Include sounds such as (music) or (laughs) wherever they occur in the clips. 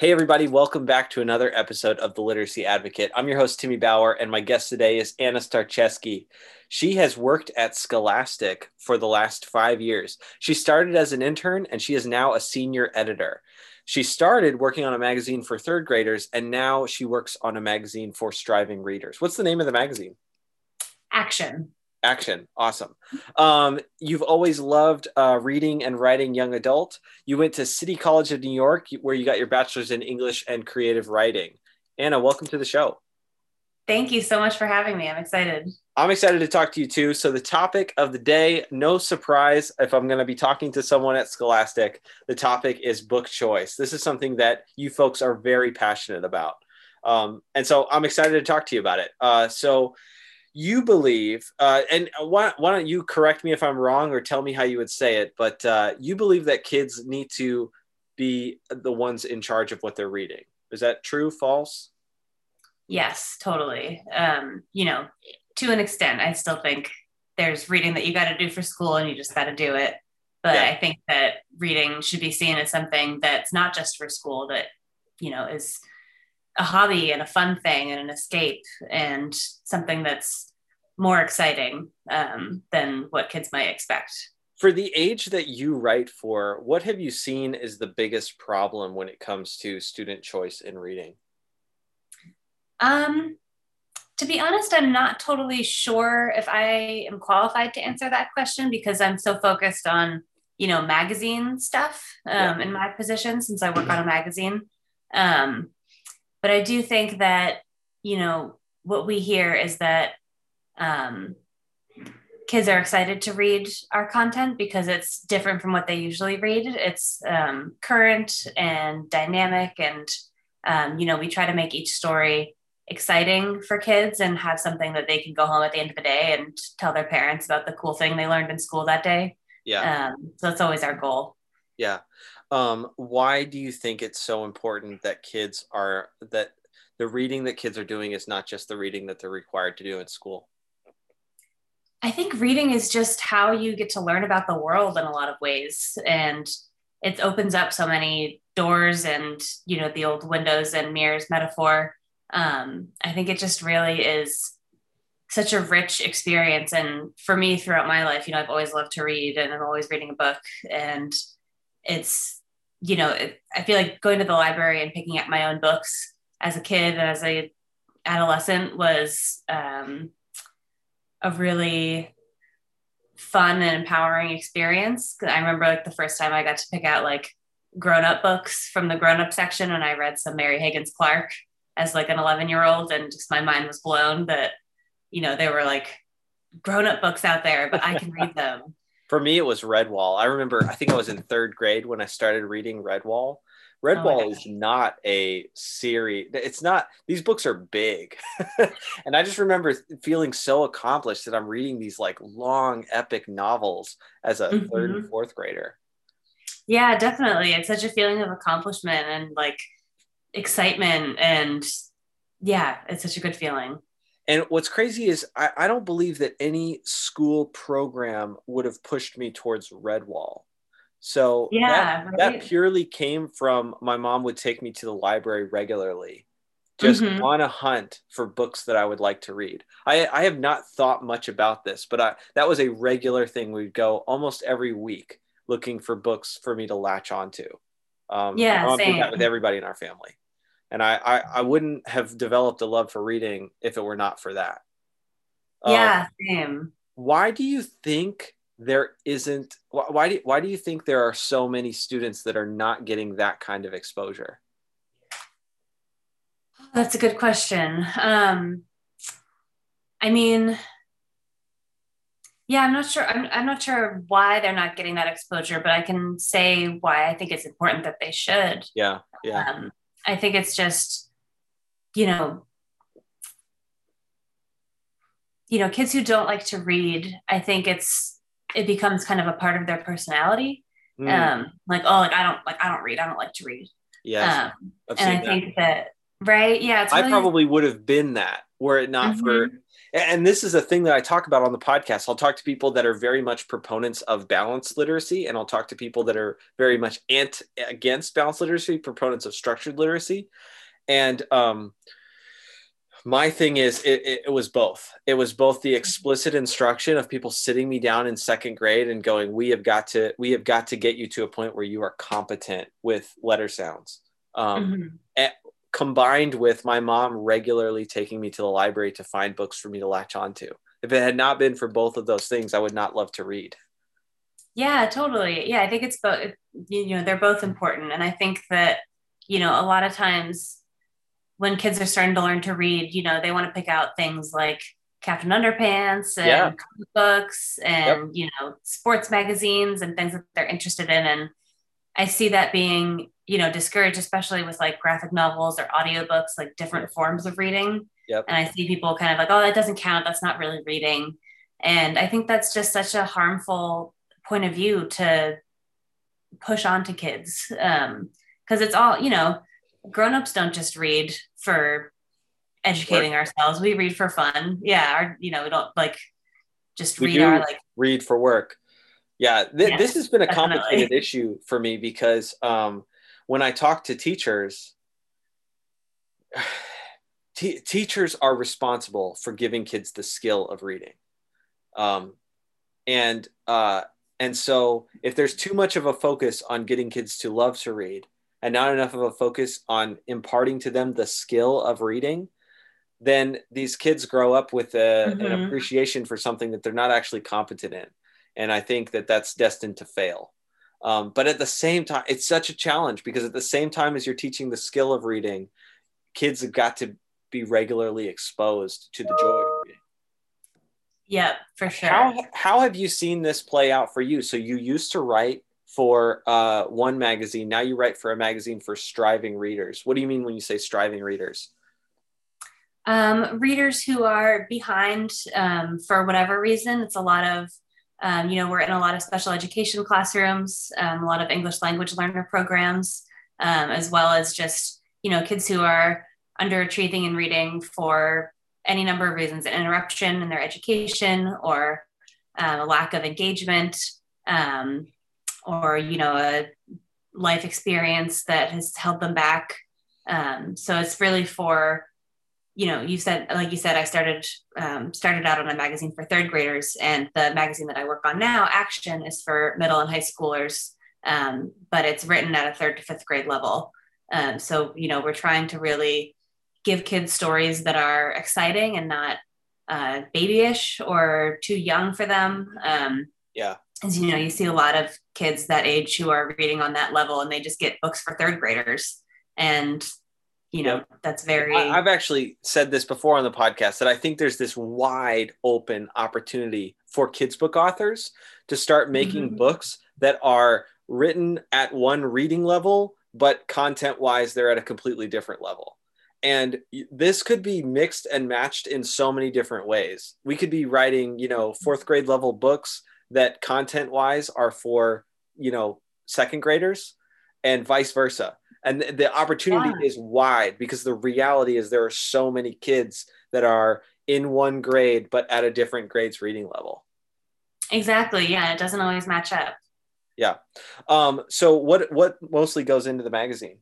Hey, everybody, welcome back to another episode of The Literacy Advocate. I'm your host, Timmy Bauer, and my guest today is Anna Starecheski. She has worked at Scholastic for the last five years. She started as an intern and she is now a senior editor. She started working on a magazine for third graders and now she works on a magazine for striving readers. What's the name of the magazine? Action. Action. Awesome. Um, you've always loved uh, reading and writing young adult. You went to City College of New York, where you got your bachelor's in English and creative writing. Anna, welcome to the show. Thank you so much for having me. I'm excited. I'm excited to talk to you too. So, the topic of the day, no surprise if I'm going to be talking to someone at Scholastic, the topic is book choice. This is something that you folks are very passionate about. Um, and so, I'm excited to talk to you about it. Uh, so, you believe, uh, and why, why don't you correct me if I'm wrong or tell me how you would say it, but uh, you believe that kids need to be the ones in charge of what they're reading. Is that true, false? Yes, totally. Um, you know, to an extent, I still think there's reading that you got to do for school and you just got to do it. But yeah. I think that reading should be seen as something that's not just for school, that, you know, is a hobby and a fun thing and an escape and something that's more exciting um, than what kids might expect. For the age that you write for, what have you seen is the biggest problem when it comes to student choice in reading? Um, to be honest, I'm not totally sure if I am qualified to answer that question because I'm so focused on, you know, magazine stuff um, yeah. in my position since I work on a magazine. Um, but I do think that, you know, what we hear is that um, kids are excited to read our content because it's different from what they usually read. It's um, current and dynamic, and um, you know, we try to make each story exciting for kids and have something that they can go home at the end of the day and tell their parents about the cool thing they learned in school that day. Yeah. Um, so that's always our goal. Yeah um, why do you think it's so important that kids are that the reading that kids are doing is not just the reading that they're required to do in school? I think reading is just how you get to learn about the world in a lot of ways. And it opens up so many doors and you know the old windows and mirrors metaphor. Um, i think it just really is such a rich experience. And for me throughout my life you know i've always loved to read and i'm always reading a book. And it's you know, it, I feel like going to the library and picking up my own books as a kid and as a adolescent was um, a really fun and empowering experience. I remember like the first time I got to pick out like grown up books from the grown up section and I read some Mary Higgins Clark as like an 11 year old and just my mind was blown that, you know, there were like grown up books out there, but I can read them for me it was redwall. I remember i think i was in (laughs) third grade when i started reading redwall. Redwall oh is not a series it's not these books are big. (laughs) And i just remember feeling so accomplished that i'm reading these like long epic novels as a mm-hmm. third and fourth grader. Yeah definitely. It's such a feeling of accomplishment and like excitement and yeah it's such a good feeling and what's crazy is I, I don't believe that any school program would have pushed me towards Redwall. So yeah, that, right? that purely came from my mom would take me to the library regularly, just mm-hmm. on a hunt for books that I would like to read. I, I have not thought much about this, but I, that was a regular thing. We'd go almost every week looking for books for me to latch onto. Um, yeah, same. with everybody in our family and I, I, I wouldn't have developed a love for reading if it were not for that. Yeah, um, same. Why do you think there isn't? Why do why do you think there are so many students that are not getting that kind of exposure? That's a good question. Um, I mean, yeah, I'm not sure. I'm, I'm not sure why they're not getting that exposure, but I can say why I think it's important that they should. Yeah, yeah. Um, I think it's just, you know, you know, kids who don't like to read, I think it's it becomes kind of a part of their personality. Mm. Um, like, oh, like I don't like I don't read, I don't like to read. Yeah. Um, and I that. think that Right. Yeah. I probably would have been that were it not mm-hmm. for and this is a thing that I talk about on the podcast. I'll talk to people that are very much proponents of balanced literacy, and I'll talk to people that are very much ant against balanced literacy, proponents of structured literacy. And um, my thing is, it, it, it was both. It was both the explicit instruction of people sitting me down in second grade and going, "We have got to, we have got to get you to a point where you are competent with letter sounds." Um, mm-hmm combined with my mom regularly taking me to the library to find books for me to latch onto. If it had not been for both of those things, I would not love to read. Yeah, totally. Yeah, I think it's both, you know, they're both important. And I think that, you know, a lot of times when kids are starting to learn to read, you know, they want to pick out things like Captain Underpants and yeah. books and, yep. you know, sports magazines and things that they're interested in. And I see that being you know discouraged especially with like graphic novels or audiobooks like different forms of reading. Yep. and i see people kind of like oh that doesn't count. That's not really reading. And i think that's just such a harmful point of view to push on to kids because um, it's all you know grown-ups don't just read for educating work. ourselves. We read for fun. Yeah our, you know we don't like just we read our like read for work. Yeah, th- yes, this has been a definitely. complicated issue for me because um, when I talk to teachers, (sighs) t- teachers are responsible for giving kids the skill of reading. Um, and uh, and so if there's too much of a focus on getting kids to love to read and not enough of a focus on imparting to them the skill of reading, then these kids grow up with a, mm-hmm. an appreciation for something that they're not actually competent in. And I think that that's destined to fail. Um, but at the same time, it's such a challenge because at the same time as you're teaching the skill of reading, kids have got to be regularly exposed to the joy of reading. Yeah, for sure. How, how have you seen this play out for you? So you used to write for uh, one magazine. Now you write for a magazine for striving readers. What do you mean when you say striving readers? Um, readers who are behind um, for whatever reason. It's a lot of um, you know, we're in a lot of special education classrooms, um, a lot of English language learner programs, um, as well as just, you know, kids who are underachieving in reading for any number of reasons, an interruption in their education or uh, a lack of engagement um, or, you know, a life experience that has held them back. Um, so it's really for you know, you said, like you said, I started um, started out on a magazine for third graders, and the magazine that I work on now, Action, is for middle and high schoolers, um, but it's written at a third to fifth grade level. Um, so, you know, we're trying to really give kids stories that are exciting and not uh, babyish or too young for them. Um, yeah. As you know, you see a lot of kids that age who are reading on that level, and they just get books for third graders. And you know that's very i've actually said this before on the podcast that i think there's this wide open opportunity for kids book authors to start making mm-hmm. books that are written at one reading level but content wise they're at a completely different level. And this could be mixed and matched in so many different ways. We could be writing you know fourth grade level books that content wise are for you know second graders and vice versa and the opportunity yeah. is wide because the reality is there are so many kids that are in one grade but at a different grades reading level. Exactly yeah it doesn't always match up. Yeah. Um, so what what mostly goes into the magazine?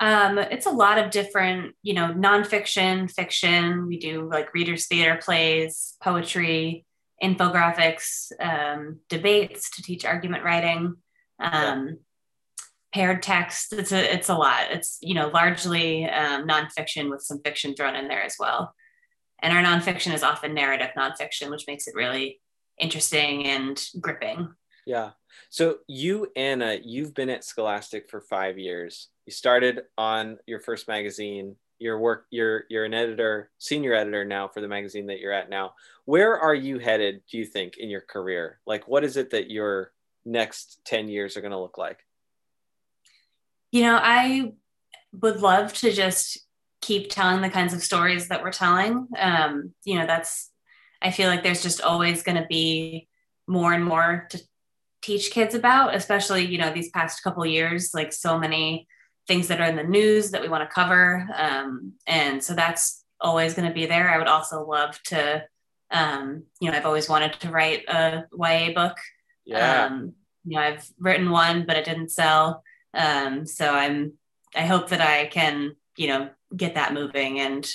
Um, it's a lot of different you know nonfiction fiction. We do like readers theater plays poetry infographics um, debates to teach argument writing. Um, yeah paired text. It's a it's a lot. It's you know largely um, nonfiction with some fiction thrown in there as well. And our nonfiction is often narrative nonfiction, which makes it really interesting and gripping. Yeah. So you, Anna, you've been at Scholastic for five years. You started on your first magazine. Your work, you're you're an editor, senior editor now for the magazine that you're at now. Where are you headed? Do you think in your career? Like, what is it that your next ten years are going to look like? You know, I would love to just keep telling the kinds of stories that we're telling. Um, you know, that's, I feel like there's just always going to be more and more to teach kids about, especially, you know, these past couple years, like so many things that are in the news that we want to cover. Um, and so that's always going to be there. I would also love to, um, you know, I've always wanted to write a YA book. Yeah. Um, you know, I've written one, but it didn't sell. Um, so I'm, I hope that I can, you know, get that moving. And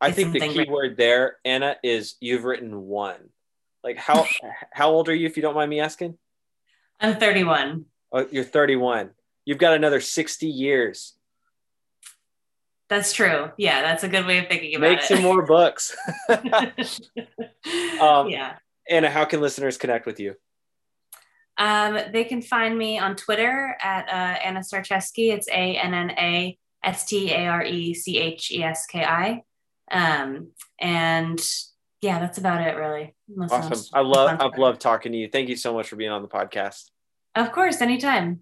I think the key written. word there, Anna, is you've written one. Like how (laughs) how old are you if you don't mind me asking? I'm 31. Oh, you're 31. You've got another 60 years. That's true. Yeah, that's a good way of thinking about Make it. Make some more books. (laughs) (laughs) Um, yeah. Anna, how can listeners connect with you? Um, they can find me on Twitter at uh, Anna Starecheski. It's A N N A S T A R E C H E S K I. Um, and yeah, that's about it, really. Unless Awesome. I love I've loved talking to you. Thank you so much for being on the podcast. Of course, anytime.